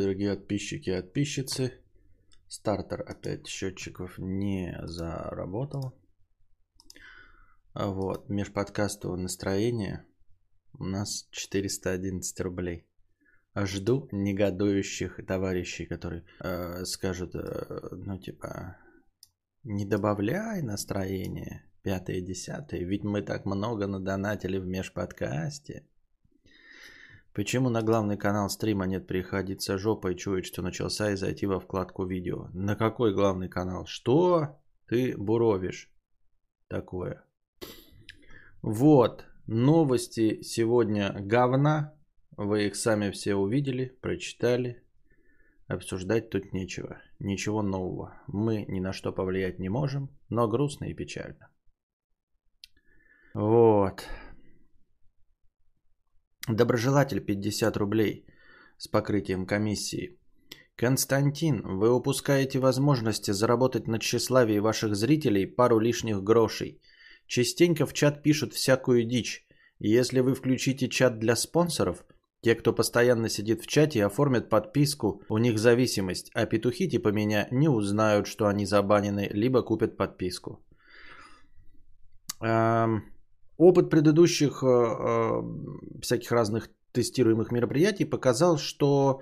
Дорогие подписчики и подписчицы, стартер опять счетчиков не заработал. Вот, межподкастовое настроение у нас 411 рублей. Жду негодующих товарищей, которые э, скажут, э, ну типа, не добавляй настроение, пятое, десятое, ведь мы так много надонатили в межподкасте. Почему на главный канал стрима нет приходиться жопой, чует, что начался и зайти во вкладку видео? На какой главный канал? Что ты буровишь такое? Вот, новости сегодня говна. Вы их сами все увидели, прочитали. Обсуждать тут нечего. Ничего нового. Мы ни на что повлиять не можем, но грустно и печально. Вот. Доброжелатель 50 рублей с покрытием комиссии. Константин, вы упускаете возможности заработать на тщеславии ваших зрителей пару лишних грошей. Частенько в чат пишут всякую дичь. Если вы включите чат для спонсоров, те, кто постоянно сидит в чате, оформят подписку, у них зависимость, а петухи типа меня не узнают, что они забанены, либо купят подписку. Эм, Опыт предыдущих э, э, всяких разных тестируемых мероприятий показал, что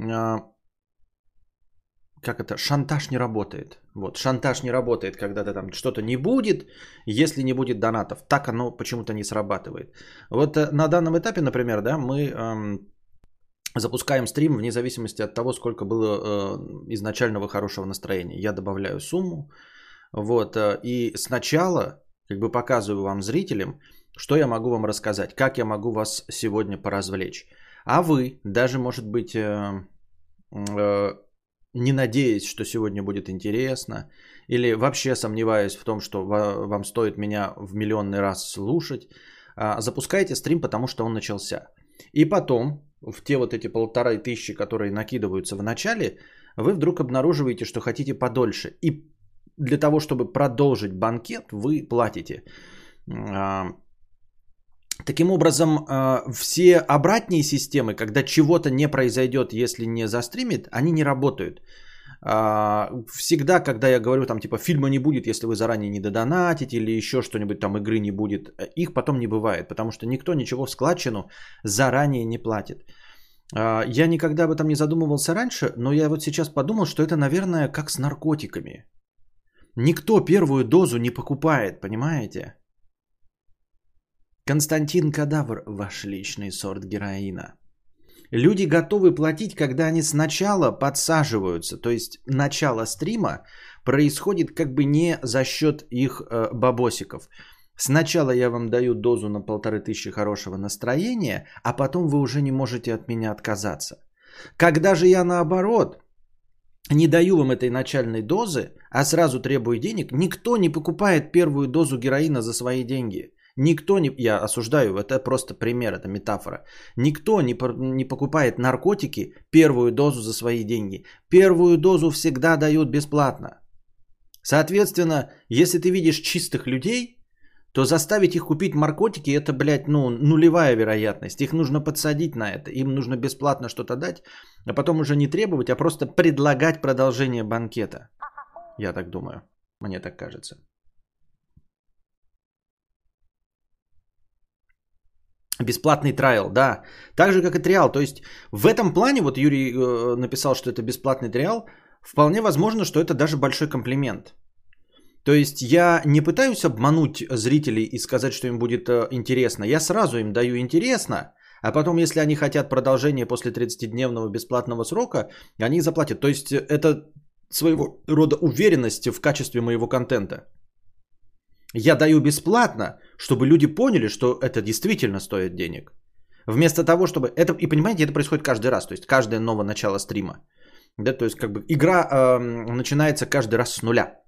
э, как это, шантаж не работает. Вот, шантаж не работает, когда-то там что-то не будет, если не будет донатов. Так оно почему-то не срабатывает. Вот э, на данном этапе, например, да, мы эм, запускаем стрим вне зависимости от того, сколько было э, изначального хорошего настроения. Я добавляю сумму. Вот, э, и сначала как бы показываю вам зрителям, что я могу вам рассказать, как я могу вас сегодня поразвлечь. А вы, даже может быть, э, э, не надеясь, что сегодня будет интересно, или вообще сомневаясь в том, что вам стоит меня в миллионный раз слушать, э, запускайте стрим, потому что он начался. И потом, в те вот эти полторы тысячи, которые накидываются в начале, вы вдруг обнаруживаете, что хотите подольше. И для того, чтобы продолжить банкет, вы платите. А, таким образом, а, все обратные системы, когда чего-то не произойдет, если не застримит, они не работают. А, всегда, когда я говорю, там, типа, фильма не будет, если вы заранее не додонатите, или еще что-нибудь, там, игры не будет, их потом не бывает, потому что никто ничего в складчину заранее не платит. Я никогда об этом не задумывался раньше, но я вот сейчас подумал, что это, наверное, как с наркотиками. Никто первую дозу не покупает, понимаете? Константин Кадавр, ваш личный сорт героина. Люди готовы платить, когда они сначала подсаживаются. То есть начало стрима происходит как бы не за счет их э, бабосиков. Сначала я вам даю дозу на полторы тысячи хорошего настроения, а потом вы уже не можете от меня отказаться. Когда же я наоборот не даю вам этой начальной дозы, а сразу требую денег, никто не покупает первую дозу героина за свои деньги. Никто не, я осуждаю, это просто пример, это метафора. Никто не, не покупает наркотики первую дозу за свои деньги. Первую дозу всегда дают бесплатно. Соответственно, если ты видишь чистых людей, то заставить их купить наркотики это, блядь, ну, нулевая вероятность. Их нужно подсадить на это. Им нужно бесплатно что-то дать, а потом уже не требовать, а просто предлагать продолжение банкета. Я так думаю. Мне так кажется. Бесплатный трайл, да. Так же, как и триал. То есть в этом плане, вот Юрий э, написал, что это бесплатный триал, вполне возможно, что это даже большой комплимент. То есть я не пытаюсь обмануть зрителей и сказать, что им будет э, интересно. Я сразу им даю интересно, а потом, если они хотят продолжение после 30-дневного бесплатного срока, они заплатят. То есть это своего рода уверенность в качестве моего контента. Я даю бесплатно, чтобы люди поняли, что это действительно стоит денег. Вместо того, чтобы... Это, и понимаете, это происходит каждый раз. То есть каждое новое начало стрима. Да, то есть как бы игра э, начинается каждый раз с нуля.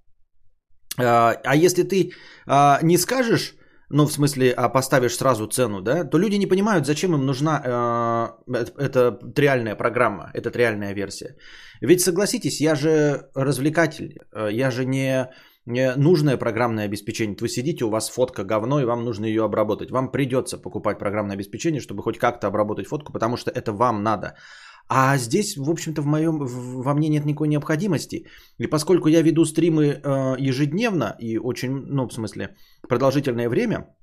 А, а если ты а, не скажешь, ну в смысле, а поставишь сразу цену, да, то люди не понимают, зачем им нужна а, эта реальная программа, эта реальная версия. Ведь согласитесь, я же развлекатель, я же не, нужное программное обеспечение. Вы сидите, у вас фотка говно, и вам нужно ее обработать. Вам придется покупать программное обеспечение, чтобы хоть как-то обработать фотку, потому что это вам надо. А здесь, в общем-то, в моем, во мне нет никакой необходимости. И поскольку я веду стримы э, ежедневно и очень, ну, в смысле, продолжительное время,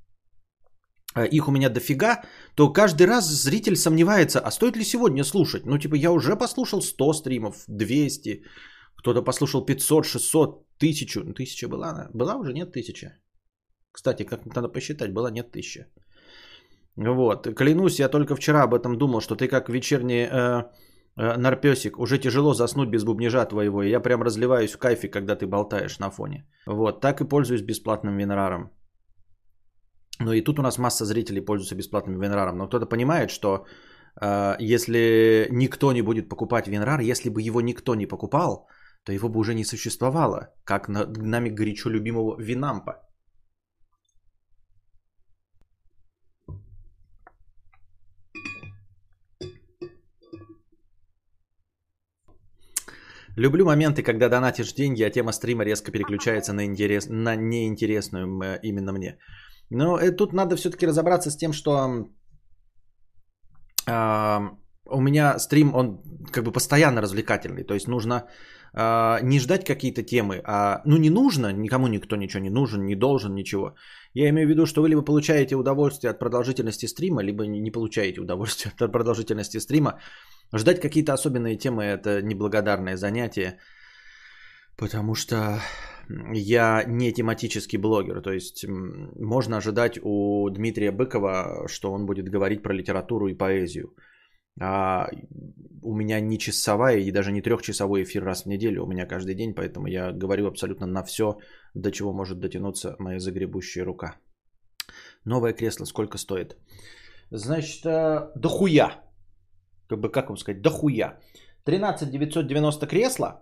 э, их у меня дофига, то каждый раз зритель сомневается, а стоит ли сегодня слушать? Ну, типа, я уже послушал 100 стримов, 200, кто-то послушал 500, 600, 1000. Ну, 1000 была? Была уже? Нет, 1000. Кстати, как надо посчитать, была нет 1000. Вот. Клянусь, я только вчера об этом думал, что ты как вечерний э, э, нарпесик, уже тяжело заснуть без бубнижа твоего. И я прям разливаюсь в кайфе, когда ты болтаешь на фоне. Вот. Так и пользуюсь бесплатным винраром. Ну и тут у нас масса зрителей пользуются бесплатным винраром. Но кто-то понимает, что э, если никто не будет покупать винрар, если бы его никто не покупал, то его бы уже не существовало, как на, нами горячо любимого винампа. Люблю моменты, когда донатишь деньги, а тема стрима резко переключается на, интерес, на неинтересную э, именно мне. Но э, тут надо все-таки разобраться с тем, что э, у меня стрим, он как бы постоянно развлекательный. То есть нужно э, не ждать какие-то темы, а ну не нужно, никому никто ничего не нужен, не должен ничего. Я имею в виду, что вы либо получаете удовольствие от продолжительности стрима, либо не получаете удовольствие от продолжительности стрима. Ждать какие-то особенные темы – это неблагодарное занятие, потому что я не тематический блогер. То есть можно ожидать у Дмитрия Быкова, что он будет говорить про литературу и поэзию. А у меня не часовая и даже не трехчасовой эфир раз в неделю. У меня каждый день, поэтому я говорю абсолютно на все, до чего может дотянуться моя загребущая рука. Новое кресло сколько стоит? Значит, э, дохуя как бы, как вам сказать, дохуя. 13 990 кресла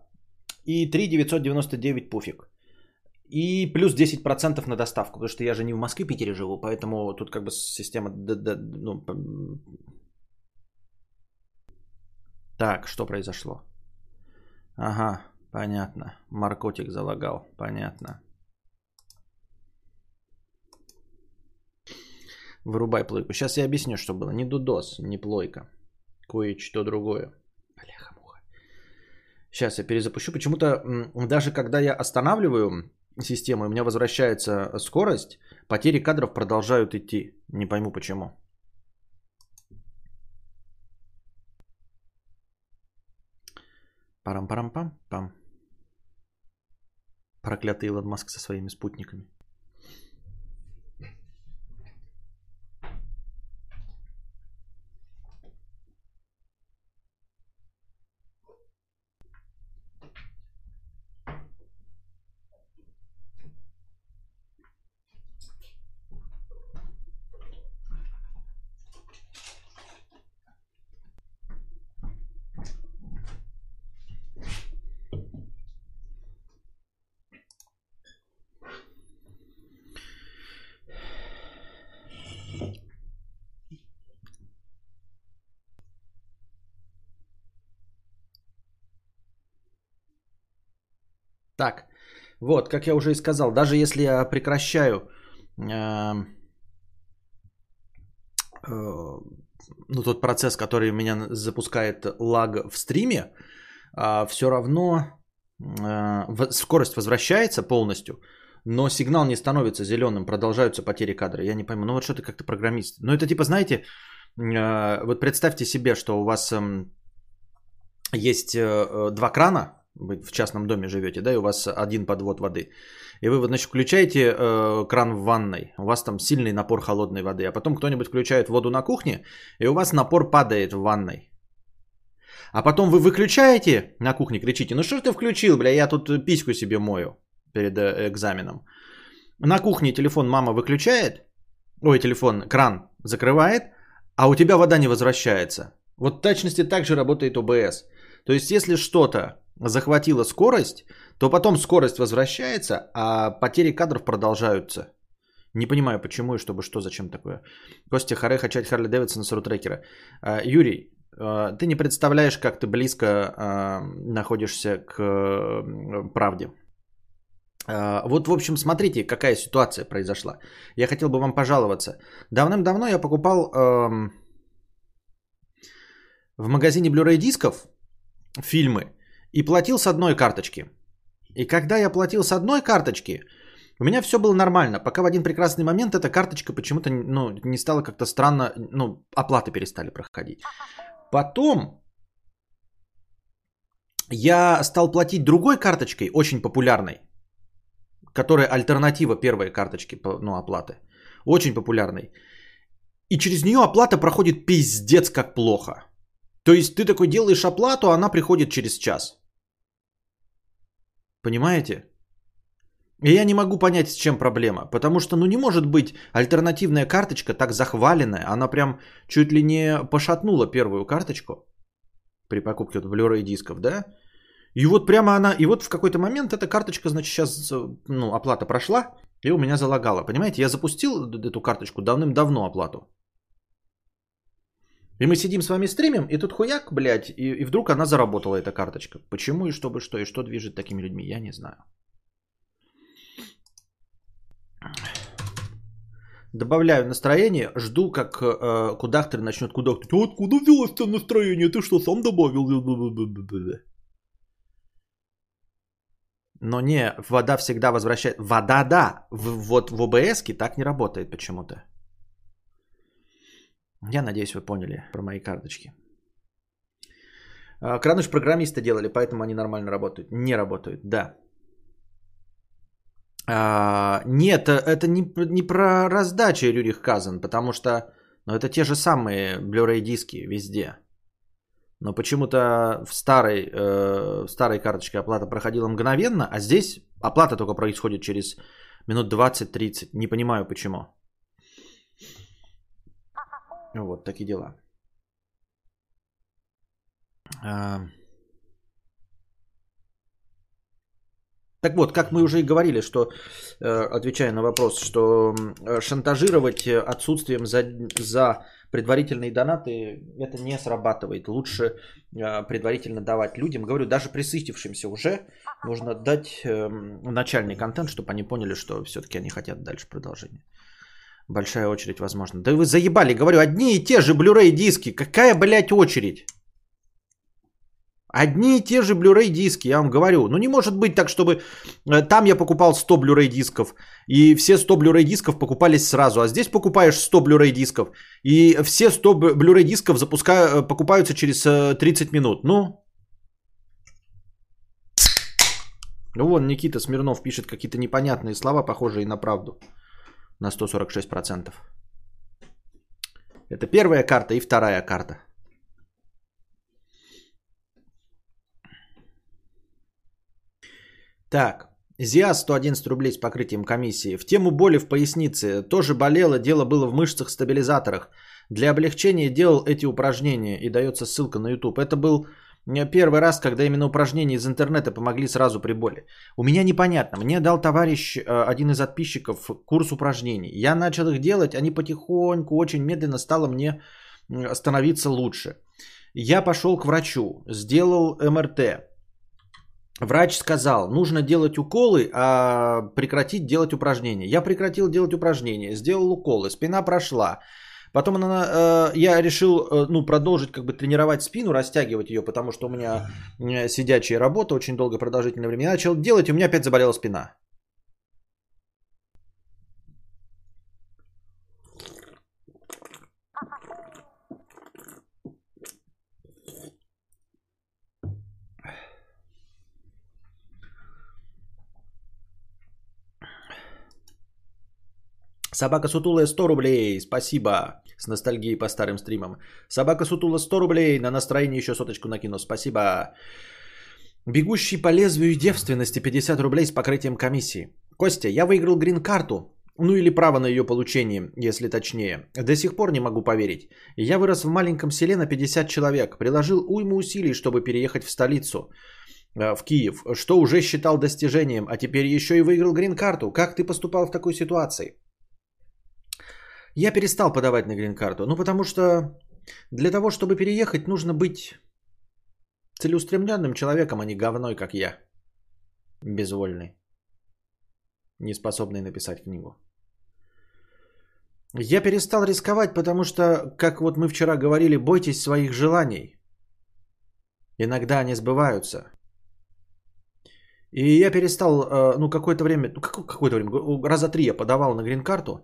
и 3 999 пуфик. И плюс 10% на доставку, потому что я же не в Москве, Питере живу, поэтому тут как бы система... Ну, так, что произошло? Ага, понятно. Маркотик залагал, понятно. Вырубай плойку. Сейчас я объясню, что было. Не дудос, не плойка кое-что другое. Бляха-муха. Сейчас я перезапущу. Почему-то даже когда я останавливаю систему, у меня возвращается скорость, потери кадров продолжают идти. Не пойму почему. Парам-парам-пам-пам. Проклятый Илон Маск со своими спутниками. Так, вот, как я уже и сказал, даже если я прекращаю э, э, ну, тот процесс, который меня запускает лаг в стриме, э, все равно э, скорость возвращается полностью, но сигнал не становится зеленым, продолжаются потери кадра. Я не пойму, ну вот что ты как-то программист. Ну это типа, знаете, э, вот представьте себе, что у вас э, есть э, два крана, вы в частном доме живете, да, и у вас один подвод воды. И вы, значит, включаете э, кран в ванной, у вас там сильный напор холодной воды, а потом кто-нибудь включает воду на кухне, и у вас напор падает в ванной. А потом вы выключаете на кухне, кричите, ну что ж ты включил, бля, я тут письку себе мою перед э, экзаменом. На кухне телефон мама выключает, ой, телефон, кран закрывает, а у тебя вода не возвращается. Вот в точности так же работает ОБС. То есть, если что-то захватила скорость, то потом скорость возвращается, а потери кадров продолжаются. Не понимаю, почему и чтобы что, зачем такое. Костя Харе хачать Харли Дэвидсона с рутрекера. А, Юрий, а, ты не представляешь, как ты близко а, находишься к правде. Вот, в общем, смотрите, какая ситуация произошла. Я хотел бы вам пожаловаться. Давным-давно я покупал в магазине Blu-ray дисков фильмы и платил с одной карточки. И когда я платил с одной карточки, у меня все было нормально, пока в один прекрасный момент эта карточка почему-то ну, не стала как-то странно, ну, оплаты перестали проходить. Потом я стал платить другой карточкой, очень популярной, которая альтернатива первой карточки ну, оплаты. Очень популярной. И через нее оплата проходит пиздец как плохо. То есть ты такой делаешь оплату, а она приходит через час. Понимаете? И я не могу понять, с чем проблема. Потому что, ну, не может быть альтернативная карточка так захваленная. Она прям чуть ли не пошатнула первую карточку при покупке вот Blu-ray дисков, да? И вот прямо она, и вот в какой-то момент эта карточка, значит, сейчас, ну, оплата прошла, и у меня залагала. Понимаете, я запустил эту карточку давным-давно оплату. И мы сидим с вами стримим, и тут хуяк, блядь, и, и вдруг она заработала, эта карточка. Почему и чтобы что, и что движет такими людьми, я не знаю. Добавляю настроение, жду, как э, кудахтер начнет кудахтать. Вот куда взялось-то настроение? Ты что, сам добавил? Но не, вода всегда возвращает. Вода, да. В, вот в ОБС так не работает почему-то. Я надеюсь, вы поняли про мои карточки. А, Краныш программисты делали, поэтому они нормально работают. Не работают, да. А, нет, э, это не, не про раздачу Рюрих Казан, потому что ну, это те же самые Blu-ray диски везде. Но почему-то в старой, э, в старой карточке оплата проходила мгновенно, а здесь оплата только происходит через минут 20-30. Не понимаю почему. Вот такие дела. Так вот, как мы уже и говорили, что, э, отвечая на вопрос, что шантажировать отсутствием за, за предварительные донаты это не срабатывает. Лучше э, предварительно давать людям. Говорю, даже присытившимся уже нужно дать эм, начальный контент, чтобы они поняли, что все-таки они хотят дальше продолжения. Большая очередь, возможно. Да вы заебали, говорю, одни и те же Blu-ray диски. Какая, блядь, очередь? Одни и те же Blu-ray диски, я вам говорю. Ну не может быть так, чтобы э, там я покупал 100 Blu-ray дисков, и все 100 Blu-ray дисков покупались сразу, а здесь покупаешь 100 Blu-ray дисков, и все 100 Blu-ray дисков запуска... Э, покупаются через 30 э, минут. Ну, ну вон Никита Смирнов пишет какие-то непонятные слова, похожие на правду на 146%. Это первая карта и вторая карта. Так, Зиас 111 рублей с покрытием комиссии. В тему боли в пояснице. Тоже болело, дело было в мышцах-стабилизаторах. Для облегчения делал эти упражнения и дается ссылка на YouTube. Это был первый раз, когда именно упражнения из интернета помогли сразу при боли. У меня непонятно. Мне дал товарищ, э, один из подписчиков, курс упражнений. Я начал их делать, они потихоньку, очень медленно стало мне становиться лучше. Я пошел к врачу, сделал МРТ. Врач сказал, нужно делать уколы, а прекратить делать упражнения. Я прекратил делать упражнения, сделал уколы, спина прошла. Потом она, э, я решил э, ну, продолжить как бы тренировать спину, растягивать ее, потому что у меня сидячая работа очень долго, продолжительное время. Я начал делать, и у меня опять заболела спина. Собака Сутулая 100 рублей, спасибо. С ностальгией по старым стримам. Собака Сутула 100 рублей, на настроение еще соточку накину, спасибо. Бегущий по лезвию девственности 50 рублей с покрытием комиссии. Костя, я выиграл грин-карту. Ну или право на ее получение, если точнее. До сих пор не могу поверить. Я вырос в маленьком селе на 50 человек. Приложил уйму усилий, чтобы переехать в столицу э, в Киев, что уже считал достижением, а теперь еще и выиграл грин-карту. Как ты поступал в такой ситуации? Я перестал подавать на грин-карту. Ну, потому что для того, чтобы переехать, нужно быть целеустремленным человеком, а не говной, как я. Безвольный. Не способный написать книгу. Я перестал рисковать, потому что, как вот мы вчера говорили, бойтесь своих желаний. Иногда они сбываются. И я перестал, э, ну, какое-то время, ну, какое-то время, раза три я подавал на грин-карту,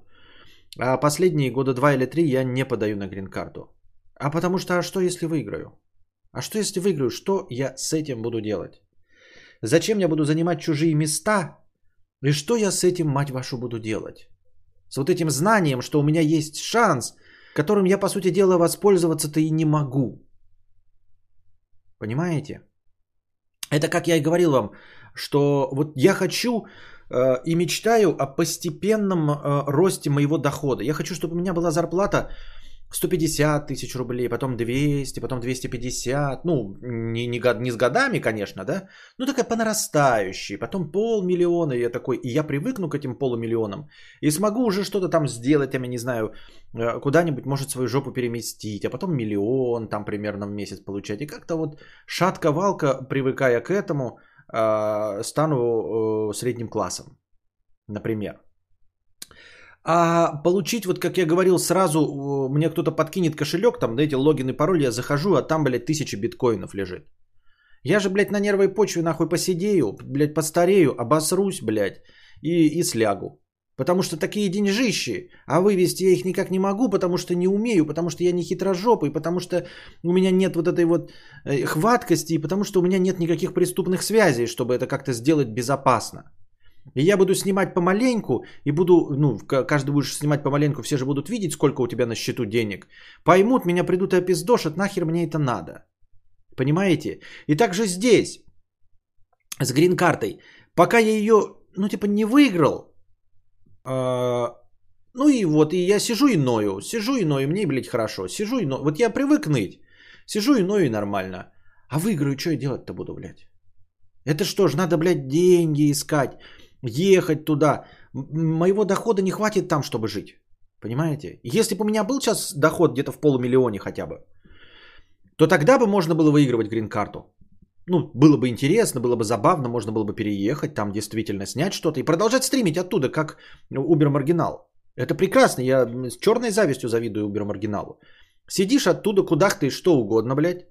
а последние года два или три я не подаю на грин-карту. А потому что, а что если выиграю? А что если выиграю? Что я с этим буду делать? Зачем я буду занимать чужие места? И что я с этим, мать вашу, буду делать? С вот этим знанием, что у меня есть шанс, которым я, по сути дела, воспользоваться-то и не могу. Понимаете? Это как я и говорил вам, что вот я хочу и мечтаю о постепенном э, росте моего дохода. Я хочу, чтобы у меня была зарплата 150 тысяч рублей, потом 200, потом 250. Ну, не, не, не с годами, конечно, да, ну такая по. Потом полмиллиона, и я такой, и я привыкну к этим полумиллионам. И смогу уже что-то там сделать, я не знаю, э, куда-нибудь, может, свою жопу переместить. А потом миллион там примерно в месяц получать. И как-то вот шатка-валка, привыкая к этому, э, стану э, средним классом, например. А получить, вот как я говорил, сразу мне кто-то подкинет кошелек, там, эти логин и пароль, я захожу, а там, блядь, тысяча биткоинов лежит. Я же, блядь, на нервной почве нахуй посидею, блядь, постарею, обосрусь, блядь, и, и слягу. Потому что такие деньжищи, а вывести я их никак не могу, потому что не умею, потому что я не хитрожопый, потому что у меня нет вот этой вот э, хваткости, потому что у меня нет никаких преступных связей, чтобы это как-то сделать безопасно. И я буду снимать помаленьку, и буду, ну, каждый будешь снимать помаленьку, все же будут видеть, сколько у тебя на счету денег. Поймут, меня придут и опиздошат, нахер мне это надо. Понимаете? И также здесь, с грин-картой, пока я ее, ну, типа, не выиграл, ну и вот, и я сижу и ною, сижу и ною, мне, блядь, хорошо, сижу и ною. Вот я привык ныть, сижу и ною и нормально. А выиграю, что я делать-то буду, блядь? Это что ж, надо, блядь, деньги искать ехать туда. Моего дохода не хватит там, чтобы жить. Понимаете? Если бы у меня был сейчас доход где-то в полумиллионе хотя бы, то тогда бы можно было выигрывать грин-карту. Ну, было бы интересно, было бы забавно, можно было бы переехать, там действительно снять что-то и продолжать стримить оттуда, как Uber Маргинал. Это прекрасно, я с черной завистью завидую Uber Маргиналу. Сидишь оттуда, куда ты что угодно, блядь.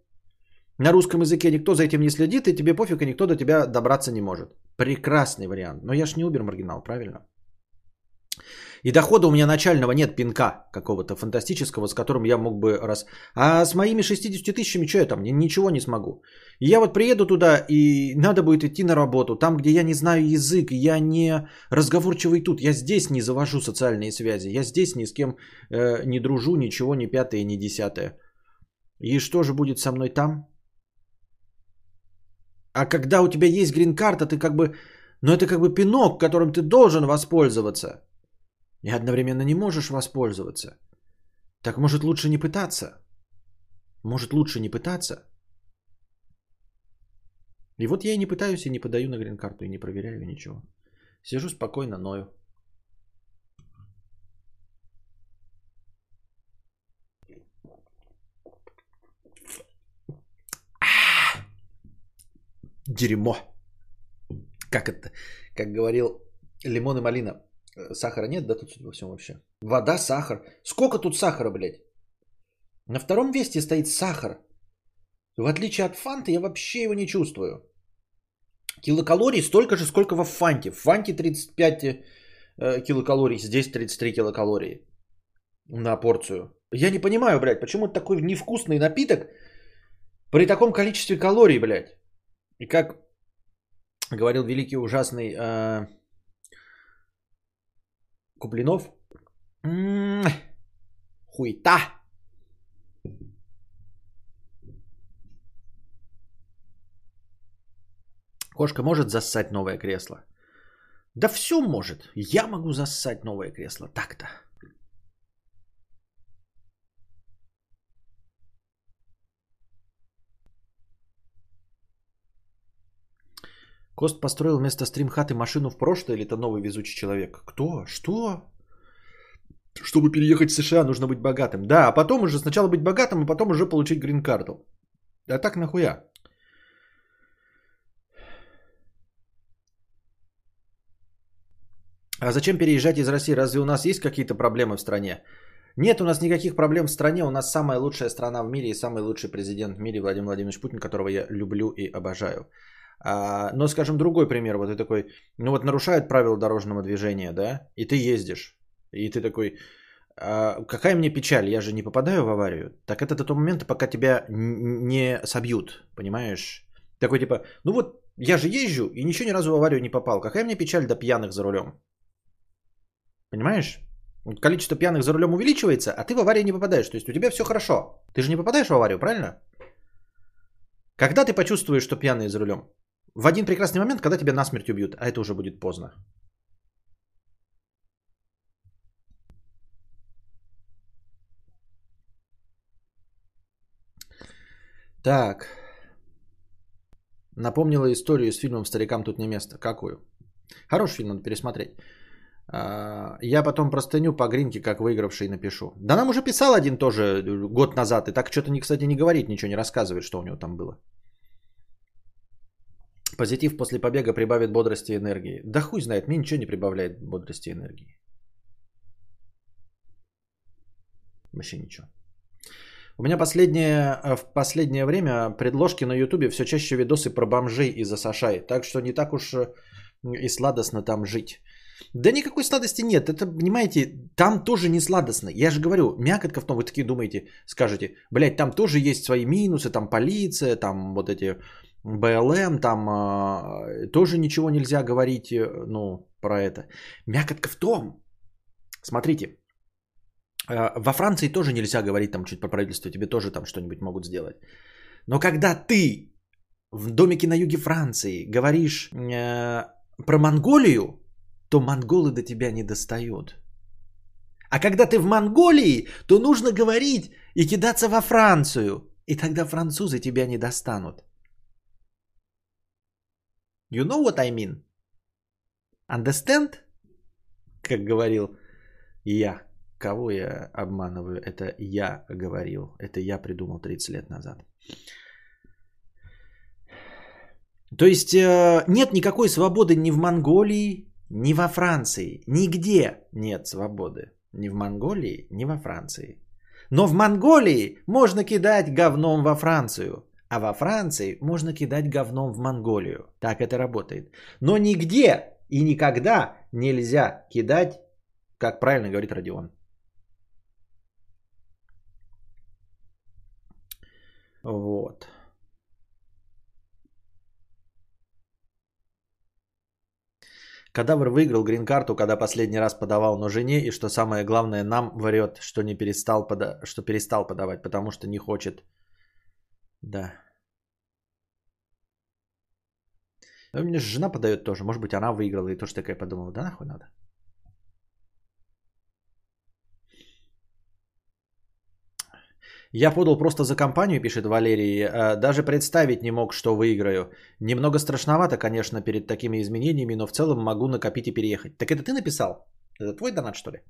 На русском языке никто за этим не следит, и тебе пофиг, и никто до тебя добраться не может. Прекрасный вариант. Но я ж не Uber маргинал, правильно? И дохода у меня начального нет пинка какого-то фантастического, с которым я мог бы раз... А с моими 60 тысячами что я там? Ничего не смогу. И я вот приеду туда, и надо будет идти на работу. Там, где я не знаю язык, я не разговорчивый тут. Я здесь не завожу социальные связи. Я здесь ни с кем э, не дружу, ничего, ни пятое, ни десятое. И что же будет со мной там? А когда у тебя есть грин-карта, ты как бы... Ну это как бы пинок, которым ты должен воспользоваться. И одновременно не можешь воспользоваться. Так может лучше не пытаться? Может лучше не пытаться? И вот я и не пытаюсь, и не подаю на грин-карту, и не проверяю ничего. Сижу спокойно, ною. дерьмо. Как это? Как говорил лимон и малина. Сахара нет, да, тут во всем вообще? Вода, сахар. Сколько тут сахара, блядь? На втором месте стоит сахар. В отличие от фанты, я вообще его не чувствую. Килокалорий столько же, сколько во фанте. В фанте 35 э, килокалорий, здесь 33 килокалории на порцию. Я не понимаю, блядь, почему такой невкусный напиток при таком количестве калорий, блядь. И как говорил великий ужасный э, Куплинов, м-м, хуйта. Кошка может зассать новое кресло? Да все может. Я могу зассать новое кресло. Так-то. Кост построил вместо стримхаты машину в прошлое или это новый везучий человек? Кто? Что? Чтобы переехать в США, нужно быть богатым. Да, а потом уже сначала быть богатым, а потом уже получить грин-карту. А так нахуя? А зачем переезжать из России? Разве у нас есть какие-то проблемы в стране? Нет у нас никаких проблем в стране. У нас самая лучшая страна в мире и самый лучший президент в мире Владимир Владимирович Путин, которого я люблю и обожаю. А, но, скажем, другой пример. Вот ты такой, ну вот нарушают правила дорожного движения, да, и ты ездишь. И ты такой, а какая мне печаль, я же не попадаю в аварию. Так это до того момента, пока тебя не собьют, понимаешь? Такой типа, ну вот я же езжу и ничего ни разу в аварию не попал. Какая мне печаль до пьяных за рулем? Понимаешь? Количество пьяных за рулем увеличивается, а ты в аварию не попадаешь. То есть у тебя все хорошо. Ты же не попадаешь в аварию, правильно? Когда ты почувствуешь, что пьяный за рулем? В один прекрасный момент, когда тебя насмерть убьют, а это уже будет поздно. Так. Напомнила историю с фильмом «Старикам тут не место». Какую? Хороший фильм, надо пересмотреть. А, я потом простыню по гринке, как выигравший, напишу. Да нам уже писал один тоже год назад. И так что-то, кстати, не говорит, ничего не рассказывает, что у него там было. Позитив после побега прибавит бодрости и энергии. Да хуй знает, мне ничего не прибавляет бодрости и энергии. Вообще ничего. У меня последнее, э, в последнее время предложки на ютубе все чаще видосы про бомжей из Асашай. Так что не так уж э, и сладостно там жить. Да никакой сладости нет. Это, понимаете, там тоже не сладостно. Я же говорю, мякотка в том, вы такие думаете, скажете, блядь, там тоже есть свои минусы, там полиция, там вот эти БЛМ, там э, тоже ничего нельзя говорить, э, ну, про это. Мякотка в том, смотрите, э, во Франции тоже нельзя говорить там чуть про правительство, тебе тоже там что-нибудь могут сделать. Но когда ты в домике на юге Франции говоришь э, про Монголию, то монголы до тебя не достают. А когда ты в Монголии, то нужно говорить и кидаться во Францию. И тогда французы тебя не достанут. You know what I mean? Understand? Как говорил я. Кого я обманываю? Это я говорил. Это я придумал 30 лет назад. То есть э, нет никакой свободы ни в Монголии, ни во Франции. Нигде нет свободы. Ни в Монголии, ни во Франции. Но в Монголии можно кидать говном во Францию. А во Франции можно кидать говном в Монголию. Так это работает. Но нигде и никогда нельзя кидать, как правильно говорит Родион. Вот. Кадавр выиграл грин-карту, когда последний раз подавал, но жене, и что самое главное, нам врет, что, не перестал, пода... что перестал подавать, потому что не хочет да. Ну, мне же жена подает тоже. Может быть, она выиграла и тоже такая подумала, да нахуй надо. Я подал просто за компанию, пишет Валерий. Э, даже представить не мог, что выиграю. Немного страшновато, конечно, перед такими изменениями, но в целом могу накопить и переехать. Так это ты написал? Это твой донат, что ли?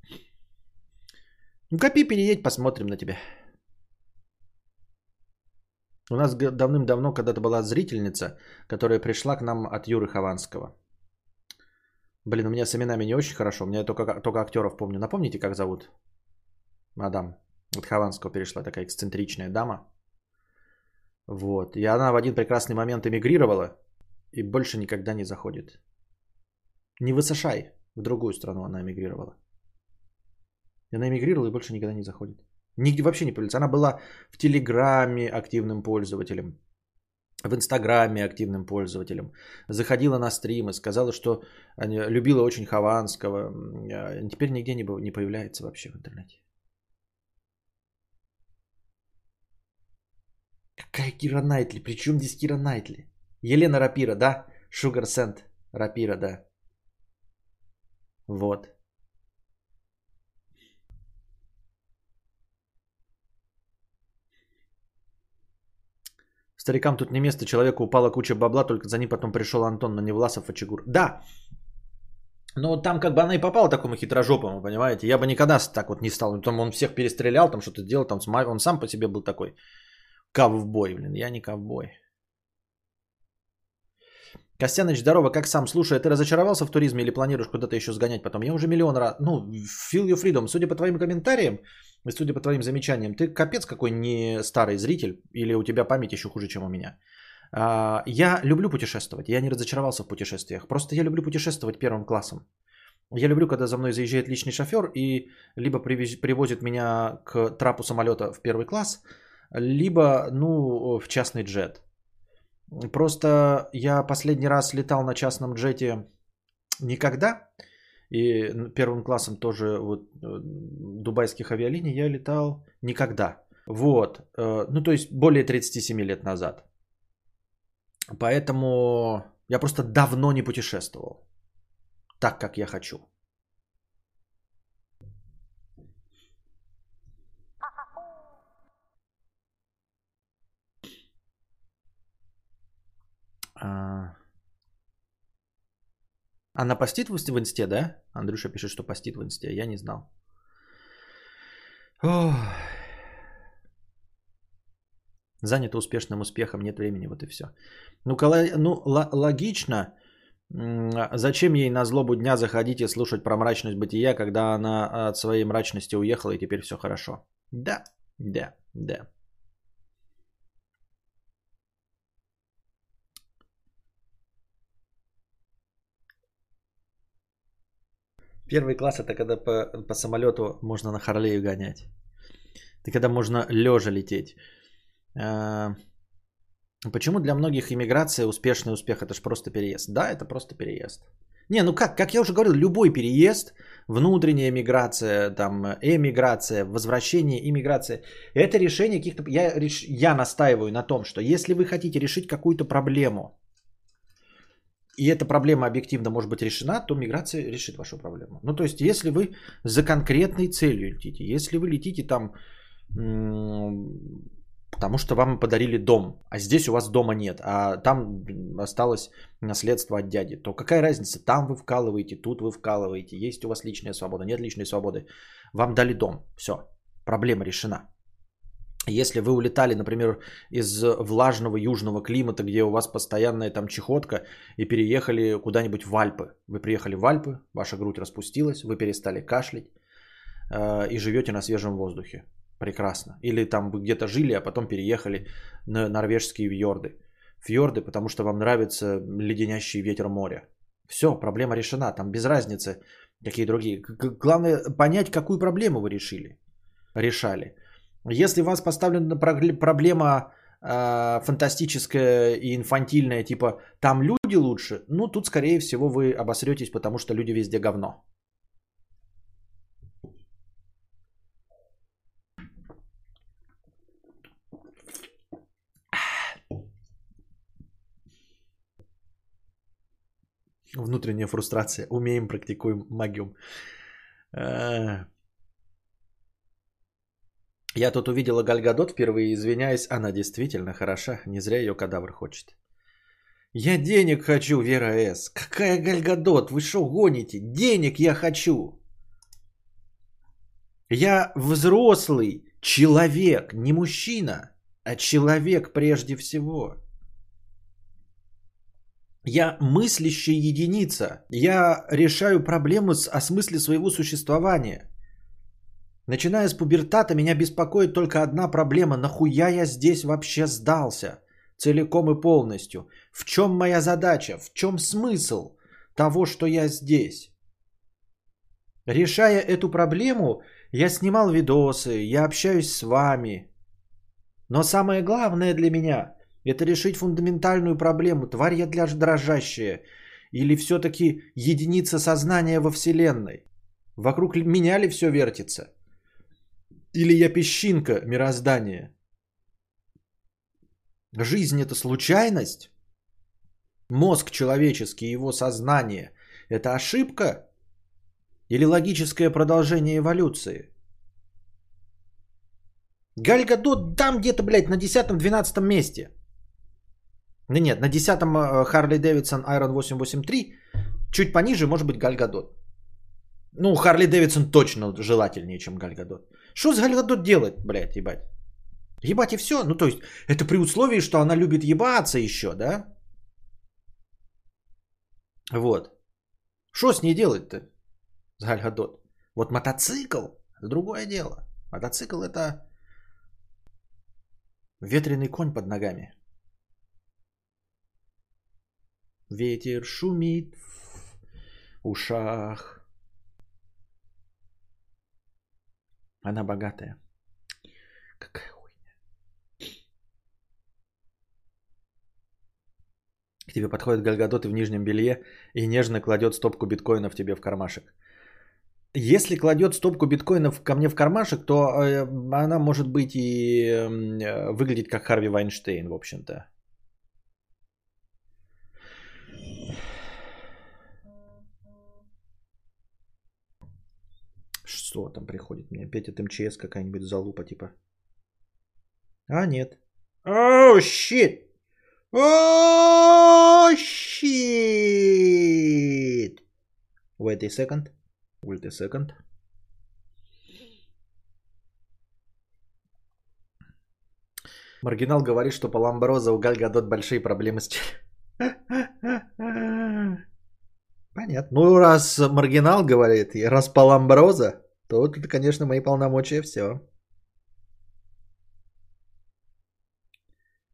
Ну, копи, переедь, посмотрим на тебя. У нас давным-давно когда-то была зрительница, которая пришла к нам от Юры Хованского. Блин, у меня с именами не очень хорошо. У меня только, только актеров помню. Напомните, как зовут? Мадам. От Хованского перешла такая эксцентричная дама. Вот. И она в один прекрасный момент эмигрировала и больше никогда не заходит. Не в США, в другую страну она эмигрировала. И она эмигрировала и больше никогда не заходит. Нигде вообще не появляется. Она была в Телеграме активным пользователем, в Инстаграме активным пользователем. Заходила на стримы, сказала, что любила очень Хованского. А теперь нигде не, появляется вообще в интернете. Какая Кира Найтли? Причем здесь Кира Найтли? Елена Рапира, да? Шугар Сент Рапира, да. Вот. Старикам тут не место, человеку упала куча бабла, только за ним потом пришел Антон, но не Власов, а Чигур. Да, но там как бы она и попала такому хитрожопому, понимаете? Я бы никогда так вот не стал. Там он всех перестрелял, там что-то делал, там он сам по себе был такой ковбой, блин. Я не ковбой. Костяныч, здорово, как сам? Слушай, а ты разочаровался в туризме или планируешь куда-то еще сгонять потом? Я уже миллион раз... Ну, feel your freedom. Судя по твоим комментариям, И судя по твоим замечаниям, ты капец какой не старый зритель, или у тебя память еще хуже, чем у меня. А, я люблю путешествовать, я не разочаровался в путешествиях. Просто я люблю путешествовать первым классом. Я люблю, когда за мной заезжает личный шофер и либо привез, привозит меня к трапу самолета в первый класс, либо, ну, в частный джет. Просто я последний раз летал на частном джете никогда. И первым классом тоже вот э, дубайских авиалиний я летал никогда. Вот. Э, ну, то есть более 37 лет назад. Поэтому я просто давно не путешествовал. Так, как я хочу. А... Она постит в инсте, да? Андрюша пишет, что постит в инсте. Я не знал. Ох. Занято успешным успехом, нет времени, вот и все. Ну, ну логично, зачем ей на злобу дня заходить и слушать про мрачность бытия, когда она от своей мрачности уехала и теперь все хорошо? Да, да, да. Первый класс это когда по, по самолету можно на Харлею гонять. Это когда можно лежа лететь. А, почему для многих иммиграция успешный успех? Это же просто переезд. Да, это просто переезд. Не, ну как, как я уже говорил, любой переезд, внутренняя миграция, там, эмиграция, возвращение, иммиграция, это решение каких-то... Я, я настаиваю на том, что если вы хотите решить какую-то проблему, и эта проблема объективно может быть решена, то миграция решит вашу проблему. Ну, то есть, если вы за конкретной целью летите, если вы летите там, потому что вам подарили дом, а здесь у вас дома нет, а там осталось наследство от дяди, то какая разница, там вы вкалываете, тут вы вкалываете, есть у вас личная свобода, нет личной свободы, вам дали дом, все, проблема решена. Если вы улетали, например, из влажного южного климата, где у вас постоянная там чехотка, и переехали куда-нибудь в Альпы. Вы приехали в Альпы, ваша грудь распустилась, вы перестали кашлять э, и живете на свежем воздухе. Прекрасно. Или там вы где-то жили, а потом переехали на норвежские фьорды. Фьорды, потому что вам нравится леденящий ветер моря. Все, проблема решена. Там без разницы, какие другие. Главное понять, какую проблему вы решили. Решали. Если вас поставлена проблема э, фантастическая и инфантильная, типа там люди лучше, ну тут скорее всего вы обосретесь, потому что люди везде говно. Внутренняя фрустрация. Умеем, практикуем, магиум. Я тут увидела Гальгадот впервые, извиняюсь, она действительно хороша, не зря ее кадавр хочет. Я денег хочу, Вера С. Какая Гальгадот? Вы что гоните? Денег я хочу. Я взрослый человек, не мужчина, а человек прежде всего. Я мыслящая единица. Я решаю проблемы о смысле своего существования – Начиная с пубертата меня беспокоит только одна проблема. Нахуя я здесь вообще сдался? Целиком и полностью. В чем моя задача? В чем смысл того, что я здесь? Решая эту проблему, я снимал видосы, я общаюсь с вами. Но самое главное для меня – это решить фундаментальную проблему. Тварь я для дрожащая. Или все-таки единица сознания во Вселенной? Вокруг меня ли все вертится? Или я песчинка мироздания? Жизнь это случайность? Мозг человеческий, его сознание – это ошибка? Или логическое продолжение эволюции? Гальгадот там где-то, блядь, на 10-12 месте. Да нет, на 10-м Харли Дэвидсон Iron 883, чуть пониже может быть Гальгадот. Ну, Харли Дэвидсон точно желательнее, чем Гальгадот. Что с Гальгадот делать, блядь, ебать? Ебать и все. Ну, то есть, это при условии, что она любит ебаться еще, да? Вот. Что с ней делать-то? С Гальгадот. Вот мотоцикл – это другое дело. Мотоцикл это ветреный конь под ногами. Ветер шумит в ушах. Она богатая. Какая хуйня. К тебе подходит Гальгадот в нижнем белье и нежно кладет стопку биткоинов тебе в кармашек. Если кладет стопку биткоинов ко мне в кармашек, то э, она может быть и э, выглядеть как Харви Вайнштейн, в общем-то. Что там приходит мне? Опять от МЧС какая-нибудь залупа типа. А, нет. О, щит! О, щит! Wait a second. Wait a second. Маргинал говорит, что по Ламброза у Галь Гадот большие проблемы с Понятно. Ну, раз Маргинал говорит, и раз по Ламброза, то вот это, конечно, мои полномочия все.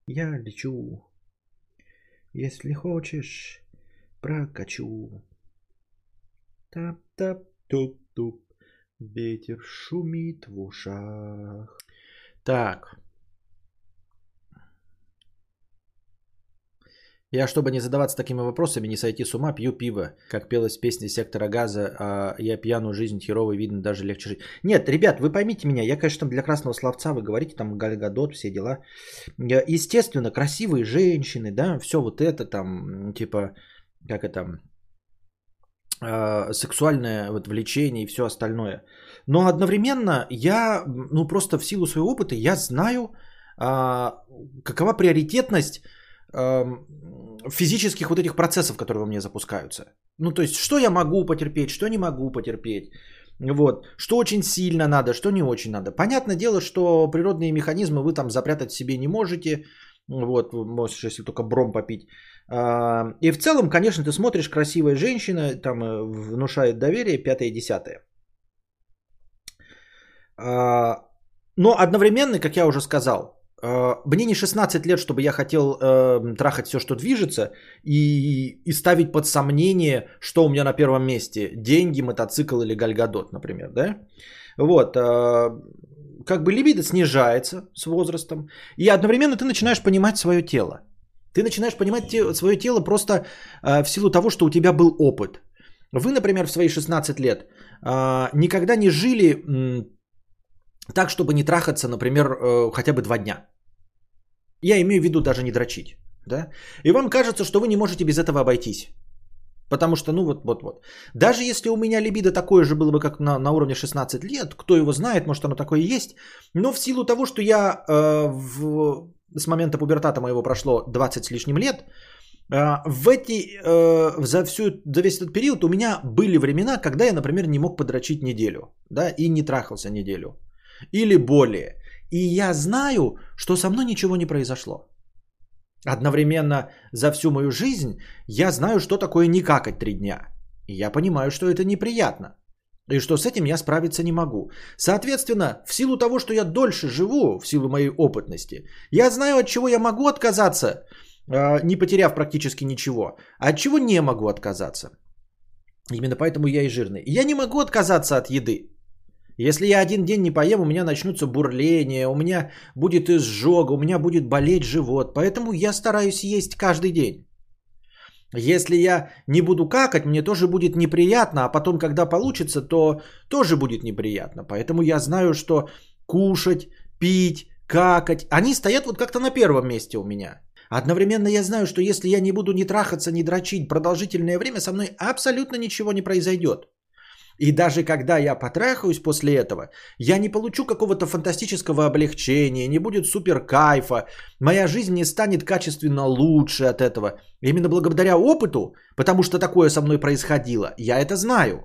Я лечу. Если хочешь, прокачу. Тап-тап. Туп-туп. Ветер шумит в ушах. Так. Я, чтобы не задаваться такими вопросами, не сойти с ума, пью пиво. Как пелось в песне сектора газа, а я пьяну, жизнь херовый, видно, даже легче жить. Нет, ребят, вы поймите меня, я, конечно, для красного словца вы говорите, там Гальгадот, все дела. Естественно, красивые женщины, да, все вот это там, типа, как это, э, сексуальное вот влечение и все остальное. Но одновременно я, ну просто в силу своего опыта, я знаю, э, какова приоритетность физических вот этих процессов, которые во мне запускаются. Ну то есть, что я могу потерпеть, что не могу потерпеть. Вот. Что очень сильно надо, что не очень надо. Понятное дело, что природные механизмы вы там запрятать себе не можете. Вот, можешь, если только бром попить. А, и в целом, конечно, ты смотришь, красивая женщина, там э, внушает доверие, пятое, десятое. А, но одновременно, как я уже сказал, мне не 16 лет, чтобы я хотел э, трахать все, что движется, и, и ставить под сомнение, что у меня на первом месте. Деньги, мотоцикл или гальгадот, например. Да? Вот. Э, как бы либидо снижается с возрастом, и одновременно ты начинаешь понимать свое тело. Ты начинаешь понимать те, свое тело просто э, в силу того, что у тебя был опыт. Вы, например, в свои 16 лет э, никогда не жили э, так, чтобы не трахаться, например, э, хотя бы два дня. Я имею в виду даже не дрочить. Да? И вам кажется, что вы не можете без этого обойтись. Потому что, ну вот, вот, вот. Даже если у меня либидо такое же было бы, как на, на уровне 16 лет, кто его знает, может оно такое есть. Но в силу того, что я э, в, с момента пубертата моего прошло 20 с лишним лет, э, в эти, э, за, всю, за весь этот период у меня были времена, когда я, например, не мог подрочить неделю. Да, и не трахался неделю. Или более. И я знаю, что со мной ничего не произошло. Одновременно за всю мою жизнь я знаю, что такое не какать три дня. И я понимаю, что это неприятно. И что с этим я справиться не могу. Соответственно, в силу того, что я дольше живу, в силу моей опытности, я знаю, от чего я могу отказаться, а, не потеряв практически ничего, а от чего не могу отказаться. Именно поэтому я и жирный. Я не могу отказаться от еды. Если я один день не поем, у меня начнутся бурления, у меня будет изжога, у меня будет болеть живот. Поэтому я стараюсь есть каждый день. Если я не буду какать, мне тоже будет неприятно, а потом, когда получится, то тоже будет неприятно. Поэтому я знаю, что кушать, пить, какать, они стоят вот как-то на первом месте у меня. Одновременно я знаю, что если я не буду ни трахаться, ни дрочить продолжительное время, со мной абсолютно ничего не произойдет. И даже когда я потрахаюсь после этого, я не получу какого-то фантастического облегчения, не будет супер кайфа, моя жизнь не станет качественно лучше от этого. Именно благодаря опыту, потому что такое со мной происходило, я это знаю.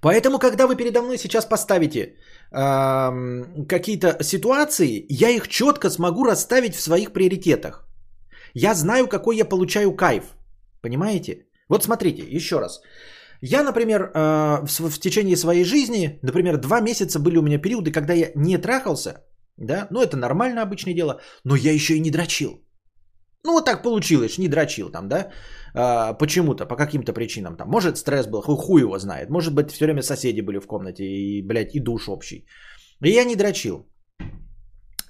Поэтому, когда вы передо мной сейчас поставите э, какие-то ситуации, я их четко смогу расставить в своих приоритетах. Я знаю, какой я получаю кайф. Понимаете? Вот смотрите, еще раз. Я, например, э, в, в течение своей жизни, например, два месяца были у меня периоды, когда я не трахался, да, ну это нормально обычное дело, но я еще и не дрочил. Ну вот так получилось, не дрочил там, да, а, почему-то, по каким-то причинам там. Может стресс был, хуй, хуй его знает, может быть все время соседи были в комнате и, блядь, и душ общий. И я не дрочил.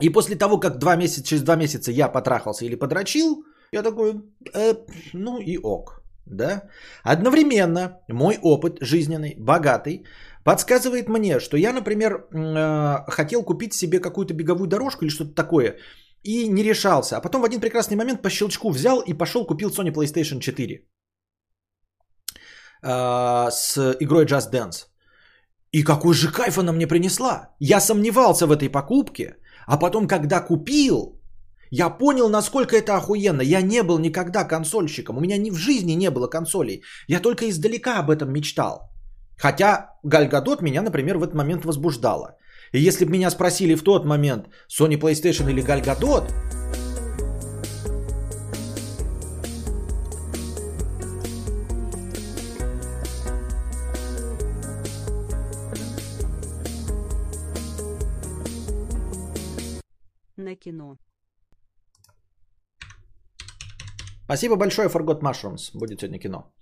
И после того, как два месяца, через два месяца я потрахался или подрочил, я такой, э, ну и ок. Да? Одновременно мой опыт жизненный, богатый, подсказывает мне, что я, например, э, хотел купить себе какую-то беговую дорожку или что-то такое, и не решался. А потом в один прекрасный момент по щелчку взял и пошел купил Sony PlayStation 4 э, с игрой Just Dance. И какой же кайф она мне принесла. Я сомневался в этой покупке, а потом, когда купил, я понял, насколько это охуенно. Я не был никогда консольщиком. У меня ни в жизни не было консолей. Я только издалека об этом мечтал. Хотя Гальгадот меня, например, в этот момент возбуждала. И если бы меня спросили в тот момент, Sony PlayStation или Гальгадот, на кино. Спасибо большое, Forgot Mushrooms. Будет сегодня кино.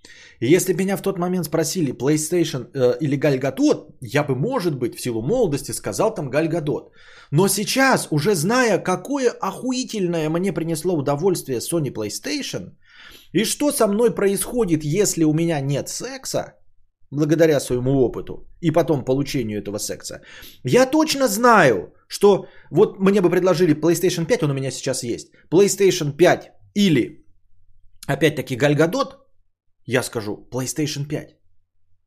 И если меня в тот момент спросили PlayStation э, или Гальгадот, я бы, может быть, в силу молодости сказал там Гальгадот. Но сейчас, уже зная, какое охуительное мне принесло удовольствие Sony PlayStation, и что со мной происходит, если у меня нет секса, благодаря своему опыту и потом получению этого секса, я точно знаю, что вот мне бы предложили PlayStation 5, он у меня сейчас есть, PlayStation 5 или опять-таки Гальгадот, я скажу PlayStation 5.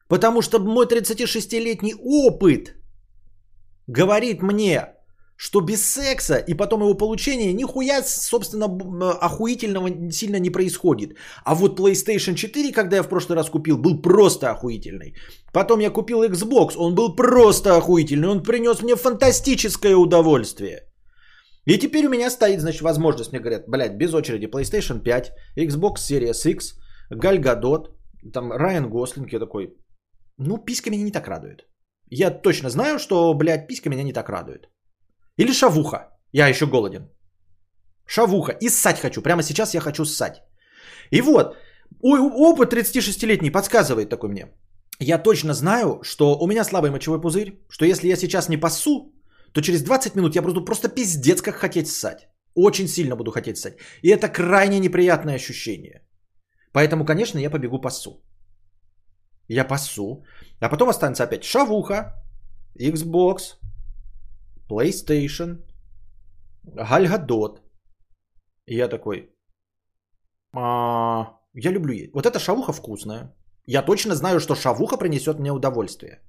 Потому что мой 36-летний опыт говорит мне, что без секса и потом его получения нихуя, собственно, охуительного сильно не происходит. А вот PlayStation 4, когда я в прошлый раз купил, был просто охуительный. Потом я купил Xbox, он был просто охуительный, он принес мне фантастическое удовольствие. И теперь у меня стоит, значит, возможность, мне говорят, блядь, без очереди PlayStation 5, Xbox Series X, Галь Гадот, там Райан Гослинг, я такой, ну, писька меня не так радует. Я точно знаю, что, блядь, писька меня не так радует. Или шавуха. Я еще голоден. Шавуха. И ссать хочу. Прямо сейчас я хочу ссать. И вот, опыт 36-летний подсказывает такой мне. Я точно знаю, что у меня слабый мочевой пузырь, что если я сейчас не пасу, то через 20 минут я буду просто пиздец как хотеть ссать. Очень сильно буду хотеть ссать. И это крайне неприятное ощущение. Поэтому, конечно, я побегу пасу. Я пасу. А потом останется опять шавуха, Xbox, PlayStation, Гальгадот. И я такой, а, я люблю есть. Вот эта шавуха вкусная. Я точно знаю, что шавуха принесет мне удовольствие.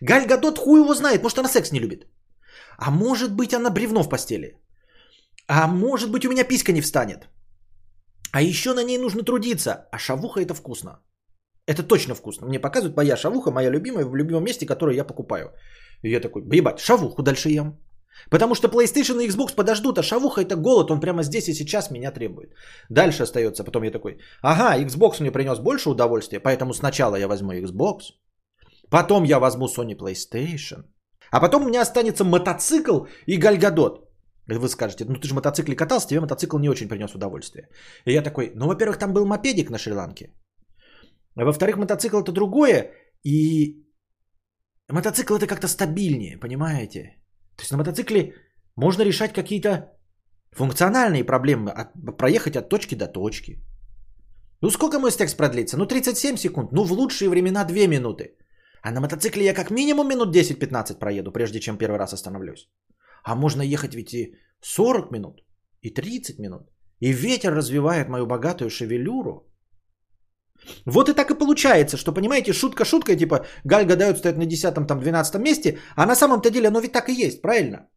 Гальгадот хуй его знает, может она секс не любит. А может быть она бревно в постели. А может быть у меня писька не встанет. А еще на ней нужно трудиться. А шавуха это вкусно. Это точно вкусно. Мне показывают моя шавуха, моя любимая, в любимом месте, которое я покупаю. И я такой, ебать, шавуху дальше ем. Потому что PlayStation и Xbox подождут, а шавуха это голод, он прямо здесь и сейчас меня требует. Дальше остается, потом я такой, ага, Xbox мне принес больше удовольствия, поэтому сначала я возьму Xbox, потом я возьму Sony PlayStation, а потом у меня останется мотоцикл и Гальгадот. Вы скажете, ну ты же мотоцикле катался, тебе мотоцикл не очень принес удовольствие. И я такой, ну во-первых, там был мопедик на Шри-Ланке. А во-вторых, мотоцикл это другое. И мотоцикл это как-то стабильнее, понимаете? То есть на мотоцикле можно решать какие-то функциональные проблемы, от, проехать от точки до точки. Ну сколько мой текст продлится? Ну 37 секунд, ну в лучшие времена 2 минуты. А на мотоцикле я как минимум минут 10-15 проеду, прежде чем первый раз остановлюсь. А можно ехать ведь и 40 минут, и 30 минут. И ветер развивает мою богатую шевелюру. Вот и так и получается, что, понимаете, шутка шуткой, типа Галь Гадают стоит на 10-м, там, 12 месте, а на самом-то деле оно ведь так и есть, правильно?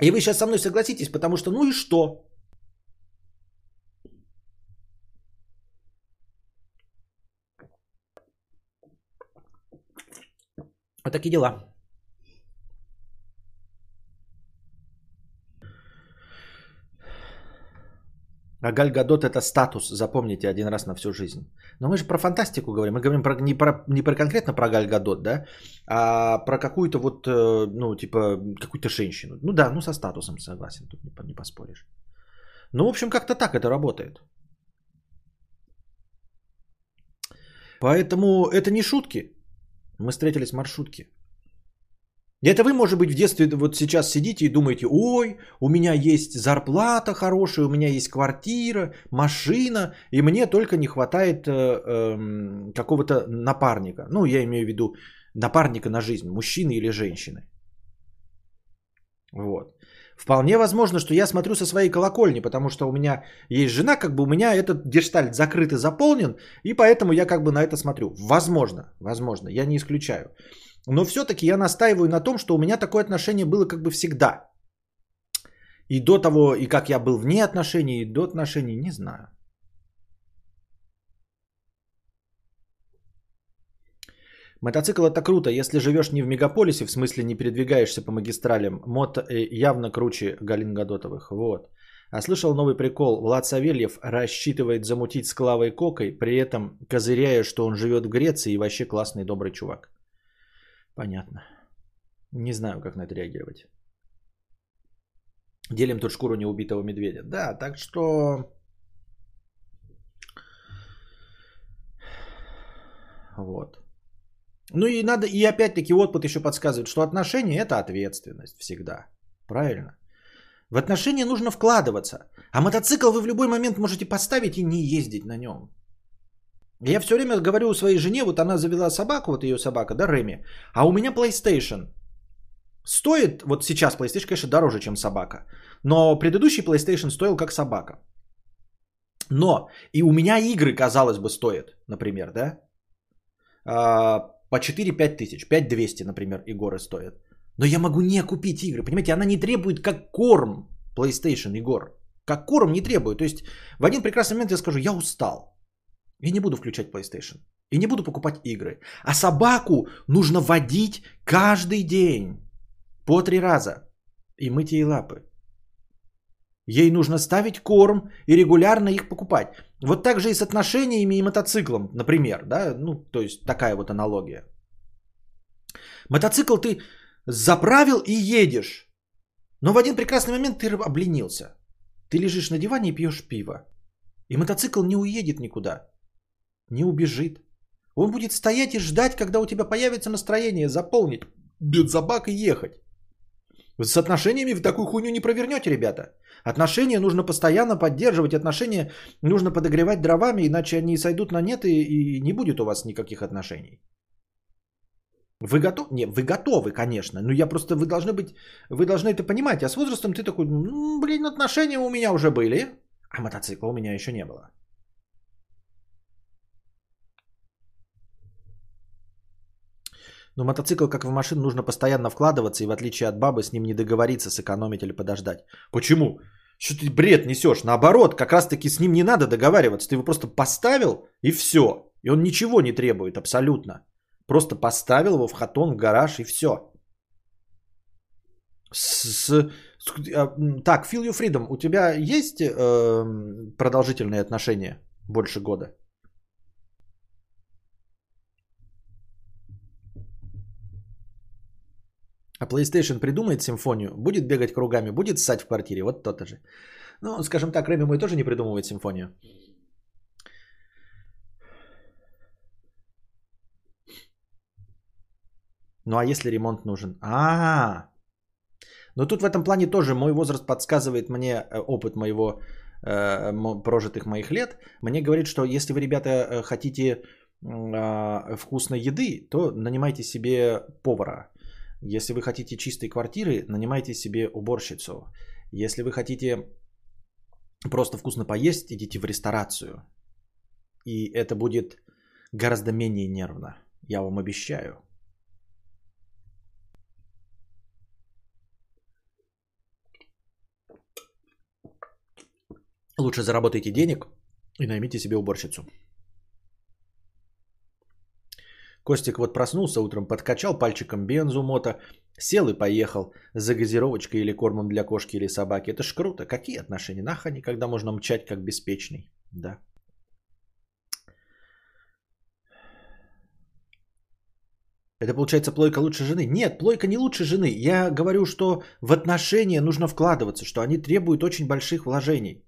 И вы сейчас со мной согласитесь, потому что ну и что? Вот такие дела. А Галь Гадот это статус, запомните один раз на всю жизнь. Но мы же про фантастику говорим. Мы говорим про, не, про, не про конкретно про Галь Гадот, да, а про какую-то вот, э, ну, типа, какую-то женщину. Ну да, ну со статусом согласен, тут не, не поспоришь. Ну, в общем, как-то так это работает. Поэтому это не шутки. Мы встретились в маршрутке. Это вы, может быть, в детстве вот сейчас сидите и думаете, ой, у меня есть зарплата хорошая, у меня есть квартира, машина, и мне только не хватает э, э, какого-то напарника. Ну, я имею в виду напарника на жизнь, мужчины или женщины. Вот. Вполне возможно, что я смотрю со своей колокольни, потому что у меня есть жена, как бы у меня этот гештальт закрыт и заполнен, и поэтому я как бы на это смотрю. Возможно, возможно, я не исключаю. Но все-таки я настаиваю на том, что у меня такое отношение было как бы всегда. И до того, и как я был вне отношений, и до отношений, не знаю. Мотоцикл это круто, если живешь не в мегаполисе, в смысле не передвигаешься по магистралям. Мод э, явно круче Галин Гадотовых. Вот. А слышал новый прикол. Влад Савельев рассчитывает замутить с Клавой Кокой, при этом козыряя, что он живет в Греции и вообще классный добрый чувак. Понятно. Не знаю, как на это реагировать. Делим тут шкуру неубитого медведя. Да, так что... Вот. Ну и надо, и опять-таки опыт еще подсказывает, что отношения это ответственность всегда. Правильно? В отношения нужно вкладываться. А мотоцикл вы в любой момент можете поставить и не ездить на нем. Я все время говорю своей жене, вот она завела собаку, вот ее собака, да, Реми, а у меня PlayStation. Стоит, вот сейчас PlayStation, конечно, дороже, чем собака, но предыдущий PlayStation стоил как собака. Но и у меня игры, казалось бы, стоят, например, да, а, по 4-5 тысяч, 5-200, например, игры стоят. Но я могу не купить игры, понимаете, она не требует как корм PlayStation игр. Как корм не требует. То есть в один прекрасный момент я скажу, я устал. Я не буду включать PlayStation. И не буду покупать игры. А собаку нужно водить каждый день. По три раза. И мыть ей лапы. Ей нужно ставить корм и регулярно их покупать. Вот так же и с отношениями и мотоциклом, например. Да? Ну, то есть такая вот аналогия. Мотоцикл ты заправил и едешь. Но в один прекрасный момент ты обленился. Ты лежишь на диване и пьешь пиво. И мотоцикл не уедет никуда не убежит. Он будет стоять и ждать, когда у тебя появится настроение заполнить бензобак и ехать. С отношениями в такую хуйню не провернете, ребята. Отношения нужно постоянно поддерживать, отношения нужно подогревать дровами, иначе они сойдут на нет и, и не будет у вас никаких отношений. Вы готовы? Не, вы готовы, конечно. Но я просто, вы должны быть, вы должны это понимать. А с возрастом ты такой, блин, отношения у меня уже были, а мотоцикла у меня еще не было. Но мотоцикл, как в машину, нужно постоянно вкладываться, и в отличие от бабы, с ним не договориться, сэкономить или подождать. Почему? Что ты бред несешь? Наоборот, как раз таки с ним не надо договариваться. Ты его просто поставил, и все. И он ничего не требует абсолютно. Просто поставил его в хатон, в гараж, и все. С, с, а, так, Feel You Freedom, у тебя есть э, продолжительные отношения больше года? А PlayStation придумает симфонию, будет бегать кругами, будет ссать в квартире, вот то-то же. Ну, скажем так, Рэми мой тоже не придумывает симфонию. Ну а если ремонт нужен? А, но тут в этом плане тоже мой возраст подсказывает мне э, опыт моего э, прожитых моих лет. Мне говорит, что если вы, ребята, э, хотите э, вкусной еды, то нанимайте себе повара. Если вы хотите чистой квартиры, нанимайте себе уборщицу. Если вы хотите просто вкусно поесть, идите в ресторацию. И это будет гораздо менее нервно. Я вам обещаю. Лучше заработайте денег и наймите себе уборщицу. Костик вот проснулся утром, подкачал пальчиком бензу сел и поехал за газировочкой или кормом для кошки или собаки. Это ж круто. Какие отношения? Нах они, когда можно мчать как беспечный. Да. Это получается плойка лучше жены? Нет, плойка не лучше жены. Я говорю, что в отношения нужно вкладываться, что они требуют очень больших вложений.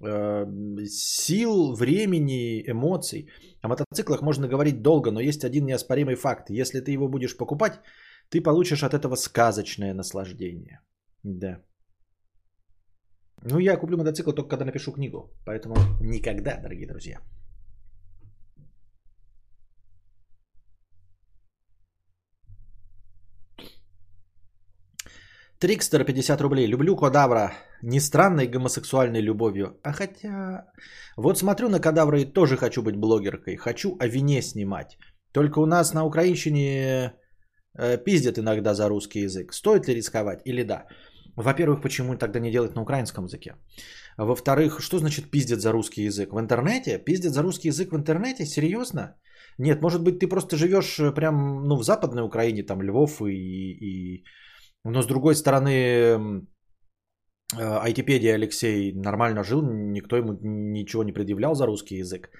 Э, сил, времени, эмоций. О мотоциклах можно говорить долго, но есть один неоспоримый факт. Если ты его будешь покупать, ты получишь от этого сказочное наслаждение. Да. Ну, я куплю мотоцикл только когда напишу книгу. Поэтому никогда, дорогие друзья. Трикстер 50 рублей. Люблю кадавра. Не странной гомосексуальной любовью. А хотя... Вот смотрю на кадавра и тоже хочу быть блогеркой. Хочу о вине снимать. Только у нас на украинщине э, пиздят иногда за русский язык. Стоит ли рисковать или да? Во-первых, почему тогда не делать на украинском языке? Во-вторых, что значит пиздят за русский язык? В интернете? Пиздят за русский язык в интернете? Серьезно? Нет, может быть, ты просто живешь э, прям ну, в западной Украине, там Львов и, и но с другой стороны, айтипедия Алексей нормально жил, никто ему ничего не предъявлял за русский язык.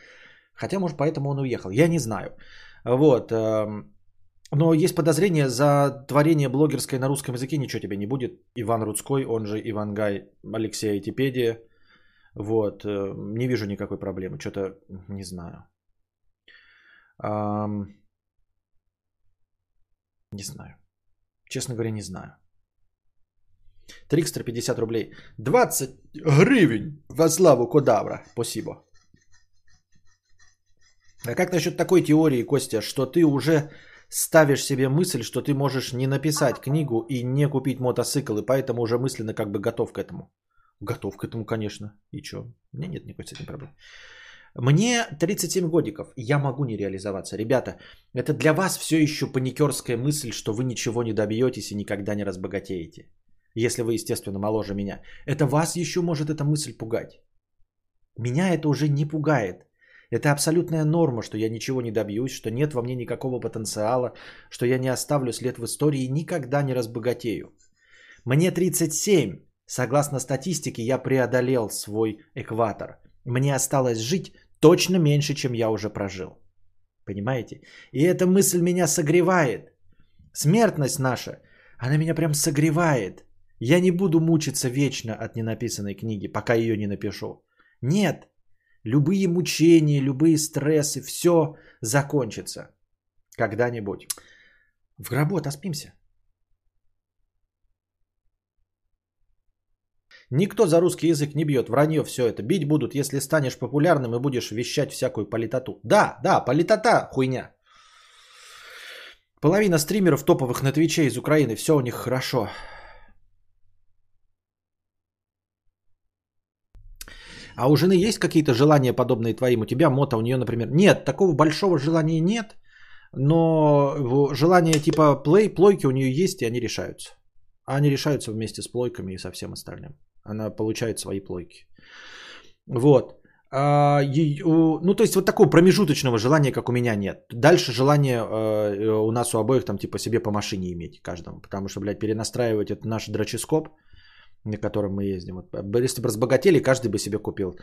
Хотя, может, поэтому он уехал. Я не знаю. Вот. Эм, но есть подозрение, за творение блогерской на русском языке ничего тебе не будет. Иван Рудской, он же Иван Гай, Алексей Айтипедия. Вот. Э, не вижу никакой проблемы. Что-то не знаю. Не знаю. Честно говоря, не знаю. Трикстер 50 рублей. 20 гривен во славу Кодавра. Спасибо. А как насчет такой теории, Костя, что ты уже ставишь себе мысль, что ты можешь не написать книгу и не купить мотоцикл, и поэтому уже мысленно как бы готов к этому? Готов к этому, конечно. И что? У меня нет никакой с этим проблемы. Мне 37 годиков, я могу не реализоваться. Ребята, это для вас все еще паникерская мысль, что вы ничего не добьетесь и никогда не разбогатеете. Если вы, естественно, моложе меня. Это вас еще может эта мысль пугать. Меня это уже не пугает. Это абсолютная норма, что я ничего не добьюсь, что нет во мне никакого потенциала, что я не оставлю след в истории и никогда не разбогатею. Мне 37. Согласно статистике, я преодолел свой экватор. Мне осталось жить точно меньше, чем я уже прожил. Понимаете? И эта мысль меня согревает. Смертность наша, она меня прям согревает. Я не буду мучиться вечно от ненаписанной книги, пока ее не напишу. Нет. Любые мучения, любые стрессы, все закончится. Когда-нибудь. В гробу отоспимся. Никто за русский язык не бьет, вранье все это. Бить будут, если станешь популярным и будешь вещать всякую политоту. Да, да, политота, хуйня. Половина стримеров топовых на Твиче из Украины, все у них хорошо. А у жены есть какие-то желания подобные твоим? У тебя мота, у нее, например. Нет, такого большого желания нет. Но желание типа плей, плойки у нее есть, и они решаются. А они решаются вместе с плойками и со всем остальным. Она получает свои плойки. Вот. А, ну, то есть вот такого промежуточного желания, как у меня, нет. Дальше желание э, у нас у обоих там типа себе по машине иметь каждому. Потому что, блядь, перенастраивать это наш дроческоп, на котором мы ездим. Вот, если бы разбогатели, каждый бы себе купил.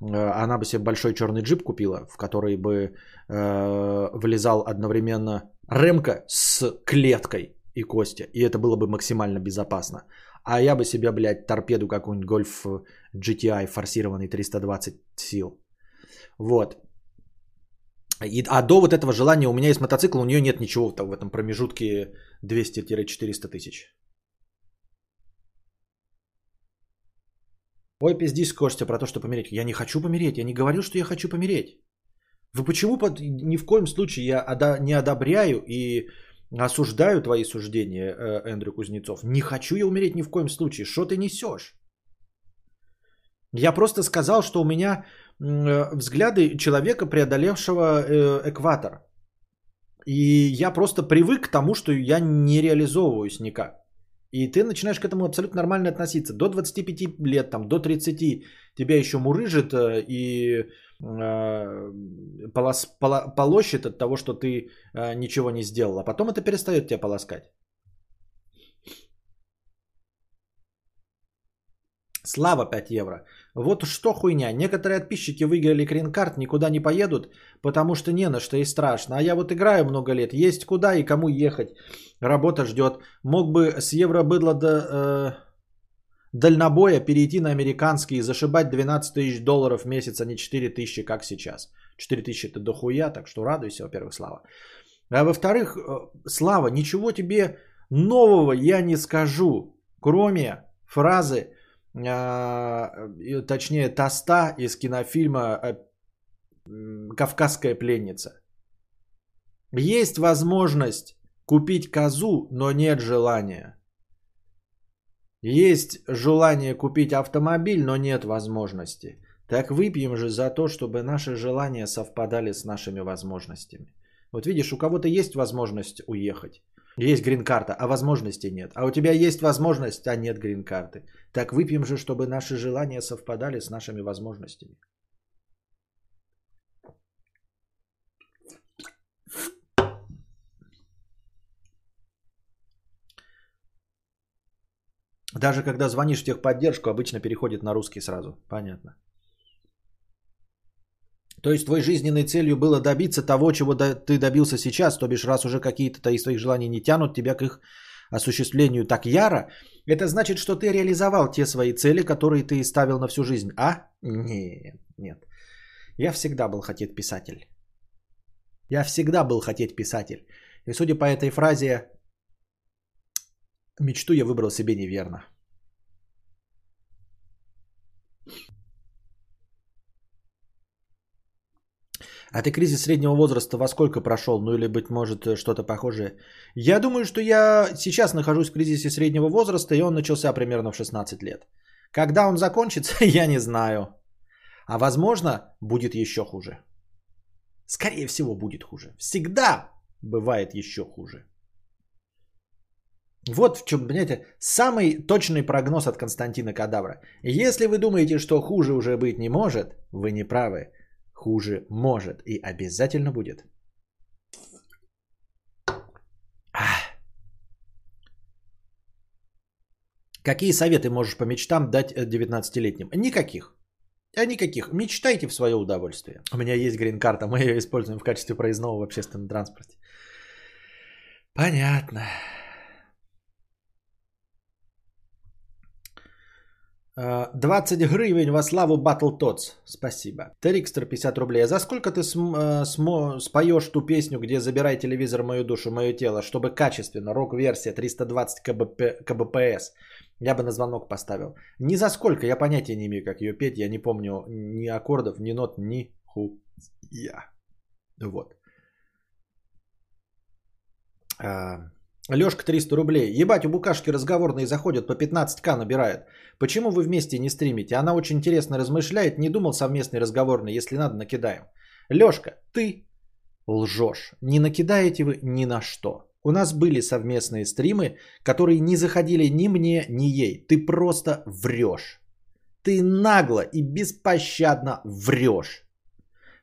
Э, она бы себе большой черный джип купила, в который бы э, влезал одновременно ремка с клеткой и Костя. И это было бы максимально безопасно. А я бы себе, блядь, торпеду какую-нибудь Гольф GTI форсированный 320 сил. Вот. И, а до вот этого желания у меня есть мотоцикл, у нее нет ничего там в этом промежутке 200-400 тысяч. Ой, пиздись, Костя, про то, что помереть. Я не хочу помереть, я не говорил, что я хочу помереть. Вы почему под... ни в коем случае я не одобряю и осуждаю твои суждения, э, Эндрю Кузнецов. Не хочу я умереть ни в коем случае. Что ты несешь? Я просто сказал, что у меня э, взгляды человека, преодолевшего э, экватор. И я просто привык к тому, что я не реализовываюсь никак. И ты начинаешь к этому абсолютно нормально относиться. До 25 лет, там, до 30 тебя еще мурыжит и полос, поло, полощет от того, что ты э, ничего не сделал, а потом это перестает тебя полоскать. Слава 5 евро. Вот что хуйня. Некоторые подписчики выиграли грин-карт, никуда не поедут, потому что не на что и страшно. А я вот играю много лет, есть куда и кому ехать. Работа ждет. Мог бы с евро быдло до э, дальнобоя перейти на американский и зашибать 12 тысяч долларов в месяц, а не 4 тысячи, как сейчас. 4 тысячи это дохуя, так что радуйся, во-первых, Слава. А во-вторых, э, Слава, ничего тебе нового я не скажу, кроме фразы а, точнее, тоста из кинофильма э, «Кавказская пленница». Есть возможность купить козу, но нет желания. Есть желание купить автомобиль, но нет возможности. Так выпьем же за то, чтобы наши желания совпадали с нашими возможностями. Вот видишь, у кого-то есть возможность уехать. Есть грин-карта, а возможностей нет. А у тебя есть возможность, а нет грин-карты. Так выпьем же, чтобы наши желания совпадали с нашими возможностями. Даже когда звонишь в техподдержку, обычно переходит на русский сразу. Понятно. То есть твоей жизненной целью было добиться того, чего ты добился сейчас, то бишь раз уже какие-то из твоих желаний не тянут тебя к их осуществлению так яро, это значит, что ты реализовал те свои цели, которые ты ставил на всю жизнь. А? Нет, нет. Я всегда был хотеть писатель. Я всегда был хотеть писатель. И судя по этой фразе, мечту я выбрал себе неверно. А ты кризис среднего возраста во сколько прошел? Ну или, быть может, что-то похожее? Я думаю, что я сейчас нахожусь в кризисе среднего возраста, и он начался примерно в 16 лет. Когда он закончится, я не знаю. А возможно, будет еще хуже. Скорее всего, будет хуже. Всегда бывает еще хуже. Вот в чем, понимаете, самый точный прогноз от Константина Кадавра. Если вы думаете, что хуже уже быть не может, вы не правы хуже может и обязательно будет. Какие советы можешь по мечтам дать 19-летним? Никаких. А никаких. Мечтайте в свое удовольствие. У меня есть грин-карта, мы ее используем в качестве проездного в общественном транспорте. Понятно. 20 гривен во славу Battletoads. Спасибо. Трикстер 50 рублей. А за сколько ты см, э, смо, споешь ту песню, где «Забирай телевизор, мою душу, мое тело», чтобы качественно, рок-версия 320 КБП, КБПС. Я бы на звонок поставил. Ни за сколько, я понятия не имею, как ее петь. Я не помню ни аккордов, ни нот, ни ху. Я. Вот. А, Лешка 300 рублей. Ебать, у Букашки разговорные заходят по 15к набирают. Почему вы вместе не стримите? Она очень интересно размышляет. Не думал совместный разговорный. Если надо, накидаем. Лешка, ты лжешь. Не накидаете вы ни на что. У нас были совместные стримы, которые не заходили ни мне, ни ей. Ты просто врешь. Ты нагло и беспощадно врешь.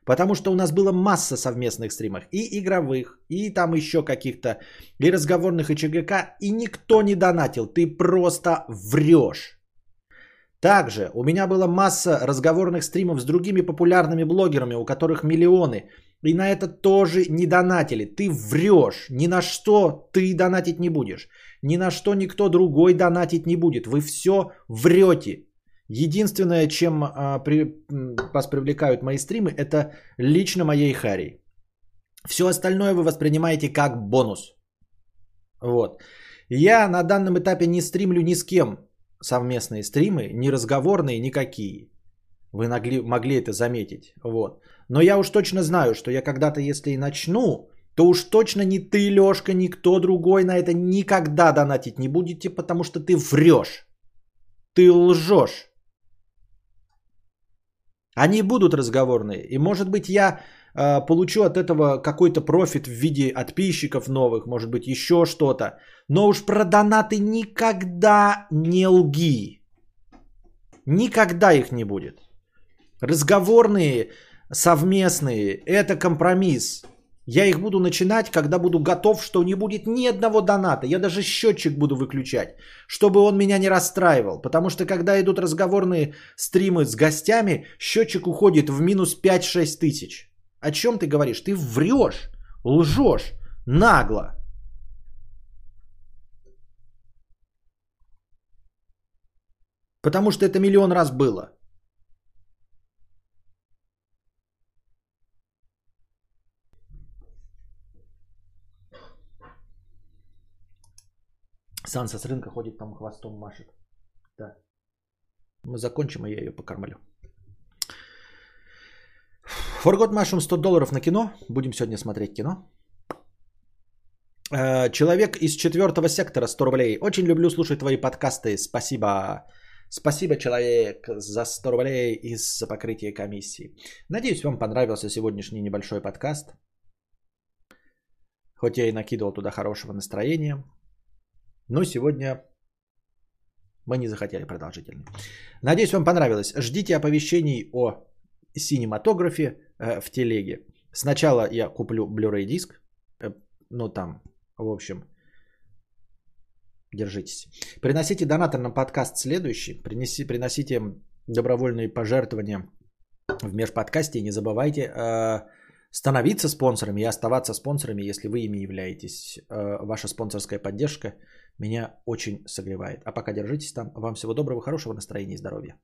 Потому что у нас было масса совместных стримов. И игровых, и там еще каких-то, и разговорных, и ЧГК. И никто не донатил. Ты просто врешь. Также у меня была масса разговорных стримов с другими популярными блогерами, у которых миллионы. И на это тоже не донатили. Ты врешь. Ни на что ты донатить не будешь. Ни на что никто другой донатить не будет. Вы все врете. Единственное, чем а, при, вас привлекают мои стримы, это лично моей Хари. Все остальное вы воспринимаете как бонус. Вот. Я на данном этапе не стримлю ни с кем совместные стримы, ни разговорные, никакие. Вы могли, могли это заметить. Вот. Но я уж точно знаю, что я когда-то, если и начну, то уж точно не ты, Лешка, никто другой на это никогда донатить не будете, потому что ты врешь. Ты лжешь. Они будут разговорные. И может быть я э, получу от этого какой-то профит в виде подписчиков новых, может быть еще что-то. Но уж про донаты никогда не лги. Никогда их не будет. Разговорные совместные, это компромисс. Я их буду начинать, когда буду готов, что не будет ни одного доната. Я даже счетчик буду выключать, чтобы он меня не расстраивал. Потому что когда идут разговорные стримы с гостями, счетчик уходит в минус 5-6 тысяч. О чем ты говоришь? Ты врешь, лжешь, нагло. Потому что это миллион раз было. Санса с рынка ходит там хвостом машет. Да. Мы закончим, а я ее покормлю. Forgot Mushroom 100 долларов на кино. Будем сегодня смотреть кино. Э, человек из четвертого сектора 100 рублей. Очень люблю слушать твои подкасты. Спасибо. Спасибо, человек, за 100 рублей и за покрытие комиссии. Надеюсь, вам понравился сегодняшний небольшой подкаст. Хоть я и накидывал туда хорошего настроения. Но сегодня мы не захотели продолжительный. Надеюсь, вам понравилось. Ждите оповещений о синематографе э, в телеге. Сначала я куплю Blu-ray диск, э, ну там, в общем, держитесь. Приносите донаты на подкаст следующий, принеси, приносите добровольные пожертвования в межподкасте и не забывайте э, становиться спонсорами и оставаться спонсорами, если вы ими являетесь. Э, ваша спонсорская поддержка меня очень согревает. А пока держитесь там. Вам всего доброго, хорошего настроения и здоровья.